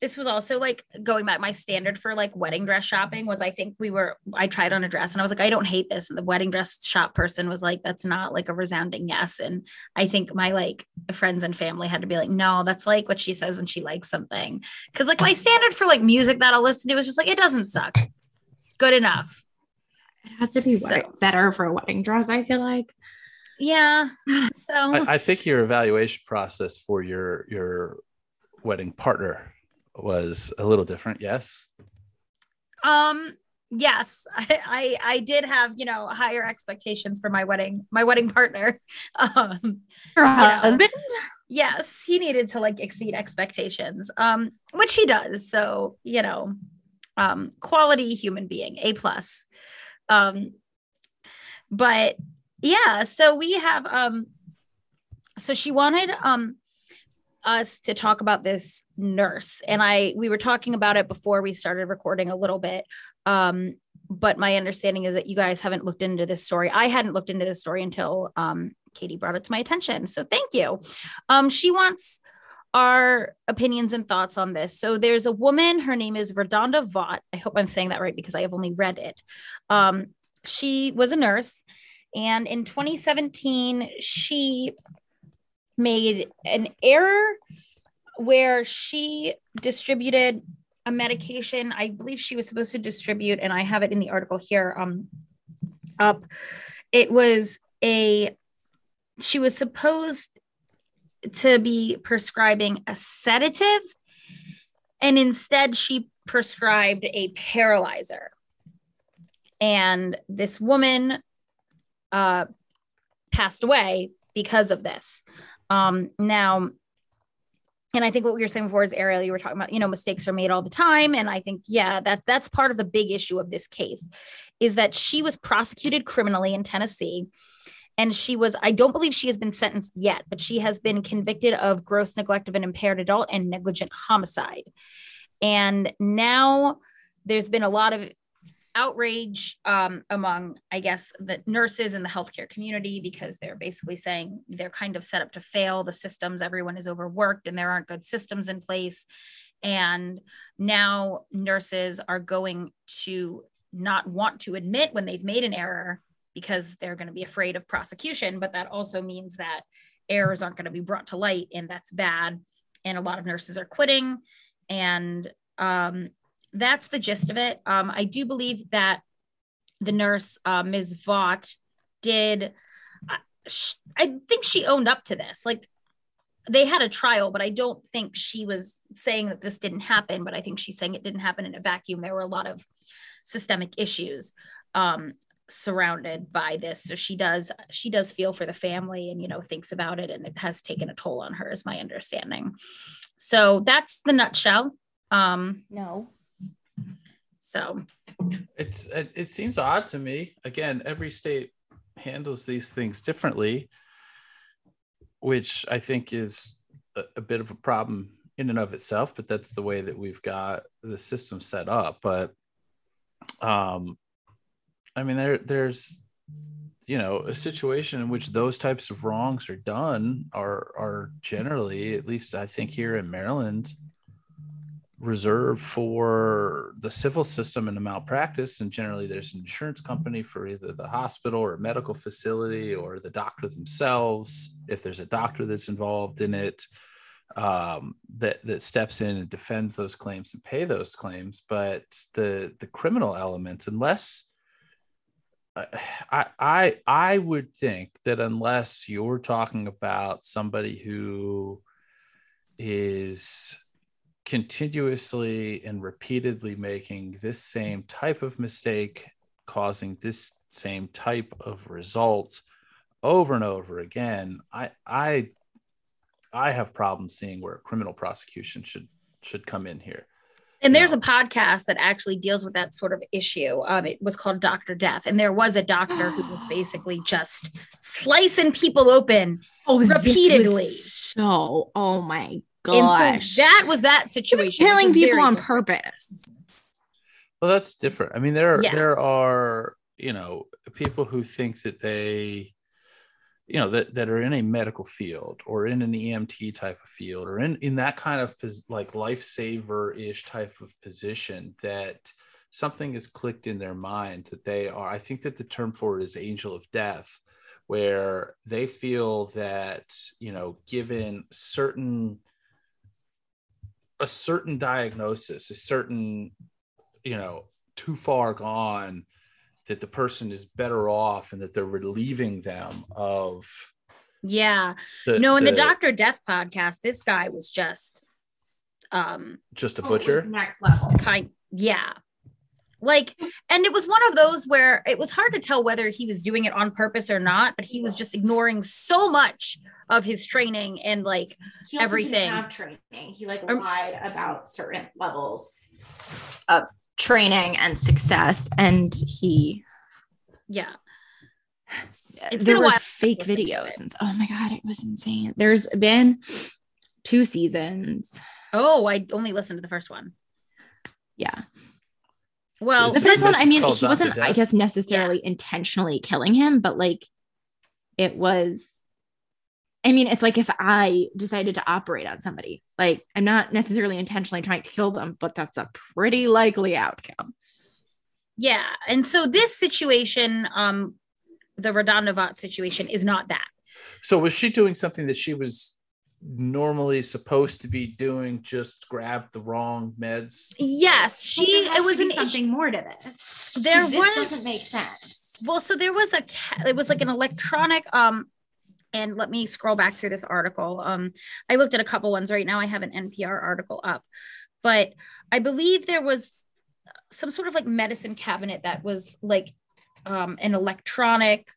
this was also like going back my standard for like wedding dress shopping was I think we were I tried on a dress and I was like, I don't hate this. And the wedding dress shop person was like, that's not like a resounding yes. And I think my like friends and family had to be like, no, that's like what she says when she likes something. Cause like my standard for like music that I'll listen to was just like, it doesn't suck. Good enough. it has to be So- better for a wedding dress, I feel like. Yeah. So I, I think your evaluation process for your your wedding partner was a little different. Yes. um yes I, I i did have you know higher expectations for my wedding my wedding partner um Her Yeah. husband? yes he needed to like exceed expectations um which he does so you know um quality human being a plus um but yeah so we have um so she wanted um us to talk about this nurse. And i we were talking about it before we started recording a little bit. Um but my understanding is that you guys haven't looked into this story. I hadn't looked into this story until um katie brought it to my attention. So thank you. Um she wants our opinions and thoughts on this. So there's a woman her name is RaDonda Vaught. I hope i'm saying that right because i have only read it. Um she was a nurse and in 2017 she made an error where she distributed a medication. I believe she was supposed to distribute and i have it in the article here um up. It was a she was supposed to be prescribing a sedative and instead she prescribed a paralyzer. And this woman uh passed away because of this um now and I think what we were saying before is Ariel, you were talking about, you know, mistakes are made all the time. And I think, yeah, that that's part of the big issue of this case is that she was prosecuted criminally in Tennessee. and she was i don't believe she has been sentenced yet but she has been convicted of gross neglect of an impaired adult and negligent homicide and now there's been a lot of outrage um, among i guess the nurses in the healthcare community because they're basically saying they're kind of set up to fail the systems everyone is overworked and there aren't good systems in place and now nurses are going to not want to admit when they've made an error because they're going to be afraid of prosecution. But that also means that errors aren't going to be brought to light, and that's bad. And a lot of nurses are quitting. And um, that's the gist of it. Um, I do believe that the nurse, uh, Ms. Vaught, did. Uh, I think she owned up to this. Like they had a trial, but I don't think she was saying that this didn't happen. But I think she's saying it didn't happen in a vacuum. There were a lot of systemic issues. Um, surrounded by this so she does she does feel for the family and you know thinks about it and it has taken a toll on her is my understanding so that's the nutshell um no so it's it, it seems odd to me. Again every state handles these things differently which i think is a, a bit of a problem in and of itself but that's the way that we've got the system set up. But um I mean, there there's you know a situation in which those types of wrongs are done are are generally, at least I think here in Maryland, reserved for the civil system and the malpractice. And generally, there's an insurance company for either the hospital or medical facility or the doctor themselves, if there's a doctor that's involved in it, um, that that steps in and defends those claims and pay those claims. But the the criminal elements, unless I, I I would think that unless you're talking about somebody who is continuously and repeatedly making this same type of mistake, causing this same type of result over and over again, I I I have problems seeing where criminal prosecution should should come in here. And there's a podcast that actually deals with that sort of issue. Um, it was called Doctor Death, and there was a doctor who was basically just slicing people open oh, repeatedly. So, oh my gosh, and so that was that situation. killing people on different. purpose. Well, that's different. I mean, there yeah. there are you know people who think that they you know that, that are in a medical field or in an emt type of field or in in that kind of like lifesaver ish type of position that something is clicked in their mind that they are i think that the term for it is angel of death where they feel that you know given certain a certain diagnosis a certain you know too far gone that the person is better off and that they're relieving them of yeah. the, no in the, the doctor death podcast this guy was just um just a oh, butcher? next level. Kind yeah like and it was one of those where it was hard to tell whether he was doing it on purpose or not but he was just ignoring so much of his training and like he everything. have training. He like um, lied about certain levels of training and success and he yeah. It's there were fake videos and oh my god it was insane. There's been two seasons. Oh i only listened to the first one. Yeah well the first one i mean he wasn't i guess necessarily yeah. intentionally killing him but like it was I mean, it's like if I decided to operate on somebody, like I'm not necessarily intentionally trying to kill them, but that's a pretty likely outcome. Yeah. And so this situation, um, the RaDonda situation is not that. So was she doing something that she was normally supposed to be doing just grab the wrong meds? Yes, she it was an something more to this. There this was doesn't make sense. Well, so there was a it was like an electronic um and let me scroll back through this article. Um, I looked at a couple ones right now. I have an NPR article up, but I believe there was some sort of like medicine cabinet that was like um, an electronic,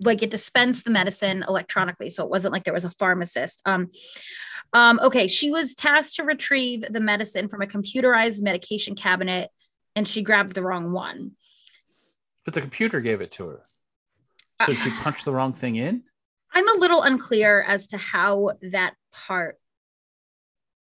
like it dispensed the medicine electronically. So it wasn't like there was a pharmacist. Um, um, okay, she was tasked to retrieve the medicine from a computerized medication cabinet and she grabbed the wrong one. But the computer gave it to her. So she punched the wrong thing in? I'm a little unclear as to how that part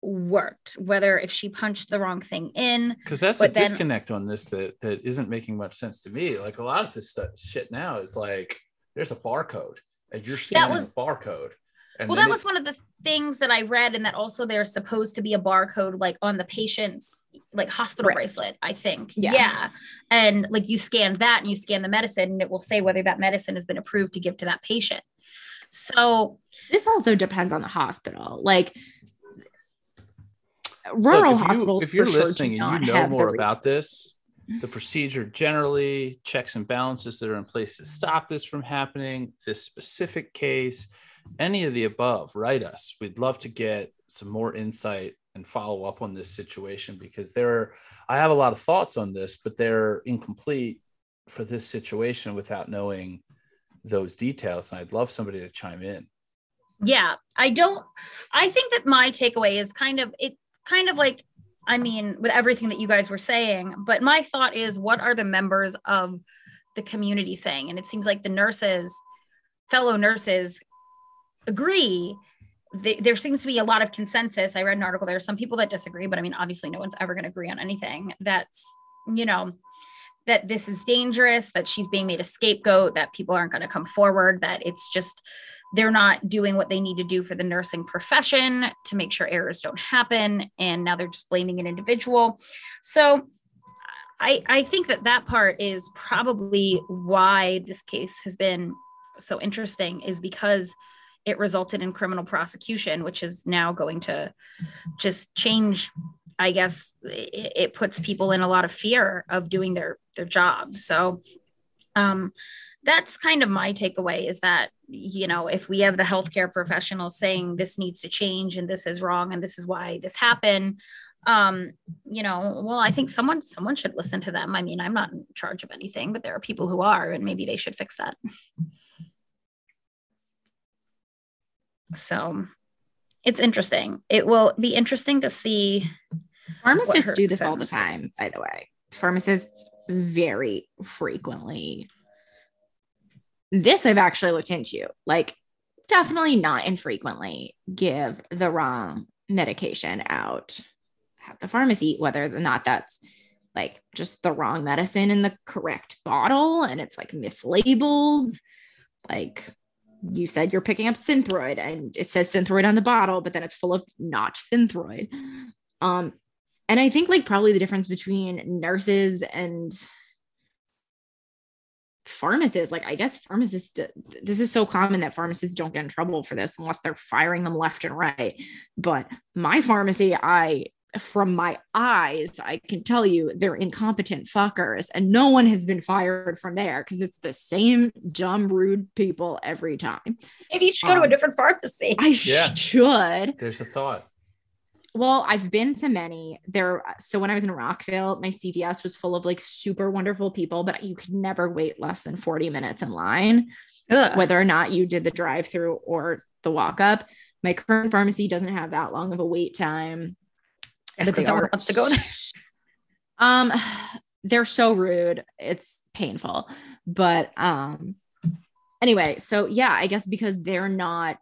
worked, whether if she punched the wrong thing in. Because that's a then- disconnect on this that that isn't making much sense to me. Like a lot of this stuff, shit now is like there's a barcode and you're scanning was- a barcode. And Well, then that it- was one of the things that I read, and that also there's supposed to be a barcode like on the patient's like hospital Wrist. bracelet, I think. Yeah. And like you scan that and you scan the medicine, and it will say whether that medicine has been approved to give to that patient. So This also depends on the hospital. Like Look, rural if you- hospitals. if you're for sure listening not and you know more about resources. this, the procedure generally, checks and balances that are in place to stop this from happening, this specific case, any of the above, write us. We'd love to get some more insight and follow up on this situation because there are, I have a lot of thoughts on this, but they're incomplete for this situation without knowing those details. And I'd love somebody to chime in. yeah, I don't I think that my takeaway is kind of it's kind of like I mean, with everything that you guys were saying, but my thought is what are the members of the community saying? And it seems like the nurses, fellow nurses, agree. Th- there seems to be a lot of consensus. I read an article. There are some people that disagree, but I mean, obviously, no one's ever going to agree on anything. That's, you know, that this is dangerous, that she's being made a scapegoat, that people aren't going to come forward, that it's just they're not doing what they need to do for the nursing profession to make sure errors don't happen and now they're just blaming an individual. So i i think that that part is probably why this case has been so interesting is because it resulted in criminal prosecution which is now going to just change i guess it, it puts people in a lot of fear of doing their their job. So um that's kind of my takeaway is that you know if we have the healthcare professionals saying this needs to change and this is wrong and this is why this happened um you know well i think someone someone should listen to them i mean i'm not in charge of anything but there are people who are and maybe they should fix that so it's interesting it will be interesting to see Pharmacists do this all the time, by the way. Pharmacists very frequently. This I've actually looked into. Like, definitely not infrequently give the wrong medication out at the pharmacy, whether or not that's like just the wrong medicine in the correct bottle and it's like mislabeled. Like you said, you're picking up Synthroid and it says Synthroid on the bottle, but then it's full of not Synthroid. Um, and I think like probably the difference between nurses and pharmacists, like I guess pharmacists, this is so common that pharmacists don't get in trouble for this unless they're firing them left and right. But my pharmacy, I from my eyes, I can tell you they're incompetent fuckers, and no one has been fired from there because it's the same dumb, rude people every time. maybe you should go to a Um, different pharmacy I Yeah. should. There's a thought. Well, I've been to many. There, so when I was in Rockville, my CVS was full of like super wonderful people, but you could never wait less than 40 minutes in line, Ugh. whether or not you did the drive through or the walk up. My current pharmacy doesn't have that long of a wait time. Yes, but 'cause they no one are- wants to go there. Um, they're so rude. It's painful. But um, anyway, so yeah, I guess because they're not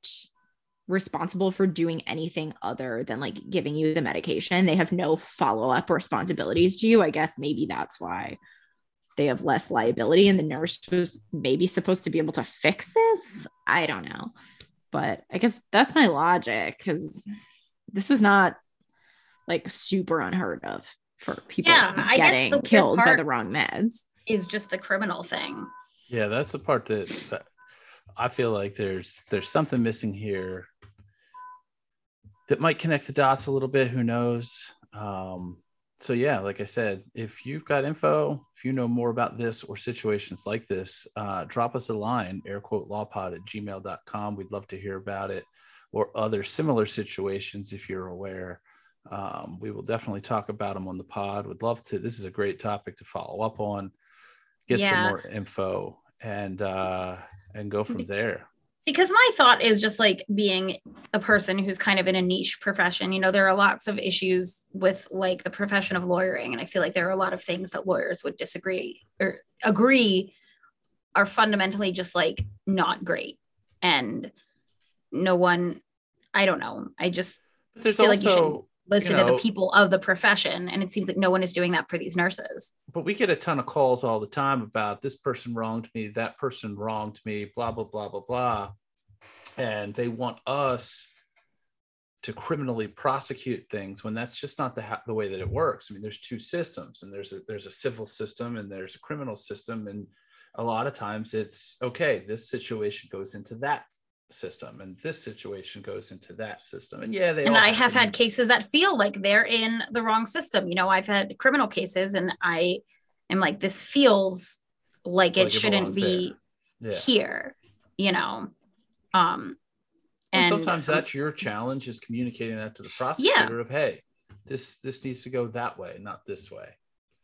responsible for doing anything other than like giving you the medication, they have no follow up responsibilities to you. I guess maybe that's why they have less liability, and the nurse was maybe supposed to be able to fix this. I don't know, but I guess that's my logic because this is not like super unheard of for people Yeah, to be getting killed by the wrong meds. is just the criminal thing Yeah, that's the part that, that I feel like there's there's something missing here that might connect the dots a little bit. Who knows? Um, so yeah, like I said, if you've got info, if you know more about this or situations like this, uh, drop us a line, air quote lawpod at gmail.com. We'd love to hear about it or other similar situations if you're aware. Um, we will definitely talk about them on the pod. Would love to. This is a great topic to follow up on, get some more info and uh and go from there. Because my thought is just like being a person who's kind of in a niche profession you know there are lots of issues with like the profession of lawyering and i feel like there are a lot of things that lawyers would disagree or agree are fundamentally just like not great. And no one i don't know. I just But there's feel like you should also, listen you to the people of the profession and it seems like no one is doing that for these nurses but we get a ton of calls all the time about this person wronged me, that person wronged me, blah, blah, blah, blah, blah. And they want us to criminally prosecute things when that's just not the, ha- the way that it works. I mean, there's two systems and there's a, there's a civil system and there's a criminal system. And a lot of times it's okay, this situation goes into that system and this situation goes into that system. And yeah, they and i have had cases that feel like they're in the wrong system. You know i've had criminal cases and i am like this feels like it Like it shouldn't belongs be yeah. here you know? Um and, and sometimes some- that's your challenge is communicating that to the prosecutor of hey this this needs to go that way not this way.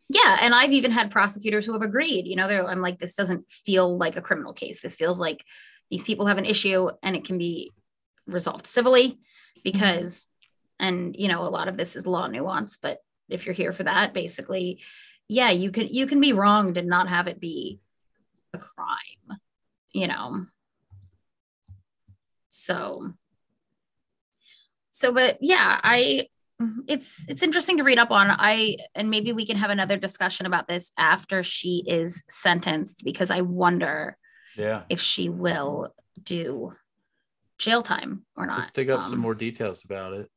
Yeah and i've even had prosecutors who have agreed you know they're i'm like this doesn't feel like a criminal case. This feels like these people have an issue and it can be resolved civilly mm-hmm. because and you know a lot of this is law nuance but if you're here for that basically yeah you can you can be wronged and not have it be a crime you know? So so but yeah i it's it's interesting to read up on. I and maybe we can have another discussion about this after she is sentenced because i wonder yeah. if she will do jail time or not let's dig up some Um, more details about it.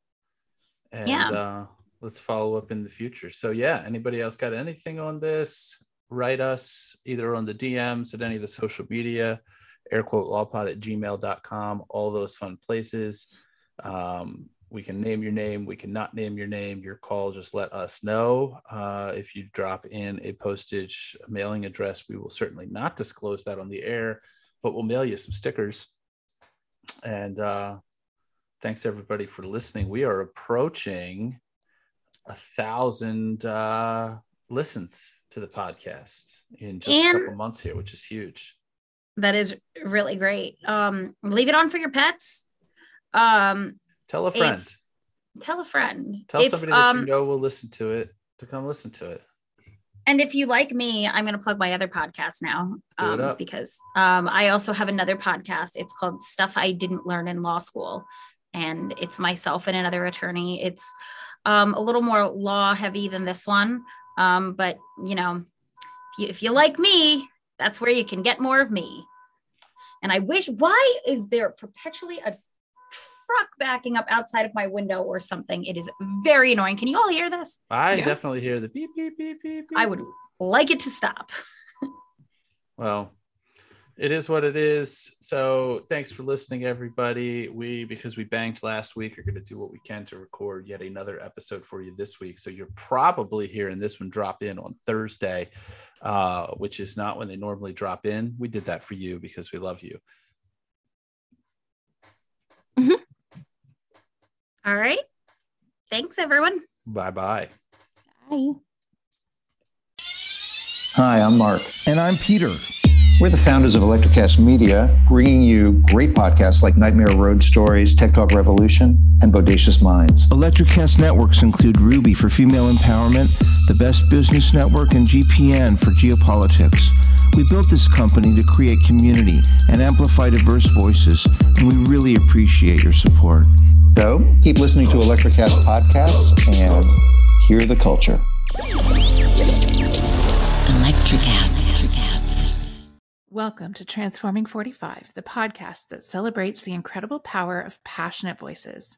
And Yeah. uh let's follow up in the future. So yeah anybody else got anything on this? Write us either on the dms at any of the social media air quote lawpod at gmail.com all those fun places. Um we can name your name we can not name your name your call just let us know. Uh, if you drop in a postage mailing address we will certainly not disclose that on the air but we'll mail you some stickers. And uh, thanks everybody for listening. We are approaching a thousand uh, listens to the podcast in just a couple months here which is huge. That is really great. Um leave it on for your pets. Um tell a friend if- tell a friend tell If, somebody that um, you know will listen to it to come listen to it And if you like me, I'm going to plug my other podcast now um, because um, I also have another podcast. It's called Stuff I Didn't Learn in Law School. And it's myself and another attorney. It's um, a little more law heavy than this one. Um, but, you know, if you, if you like me, that's where you can get more of me. And I wish, why is there perpetually a truck backing up outside of my window or something? It is very annoying. Can you all hear this? I Yeah. definitely hear the beep beep beep beep. beep. I would like it to stop. Well, it is what it is. So thanks for listening, everybody. We because we banked last week are going to do what we can to record yet another episode for you this week. So you're probably hearing this one drop in on Thursday, uh, which is not when they normally drop in. We did that for you because we love you. All right. Thanks, everyone. Bye bye. Bye. Hi, I'm Mark. And I'm Peter. We're the founders of Electrocast Media, bringing you great podcasts like Nightmare Road Stories, Tech Talk Revolution, and Bodacious Minds. Electrocast networks include Ruby for female empowerment, the Best Business Network, and GPN for geopolitics. We built this company to create community and amplify diverse voices, and we really appreciate your support. So keep listening to Electrocast podcasts and hear the culture. Electrocast. Welcome to Transforming 45, the podcast that celebrates the incredible power of passionate voices.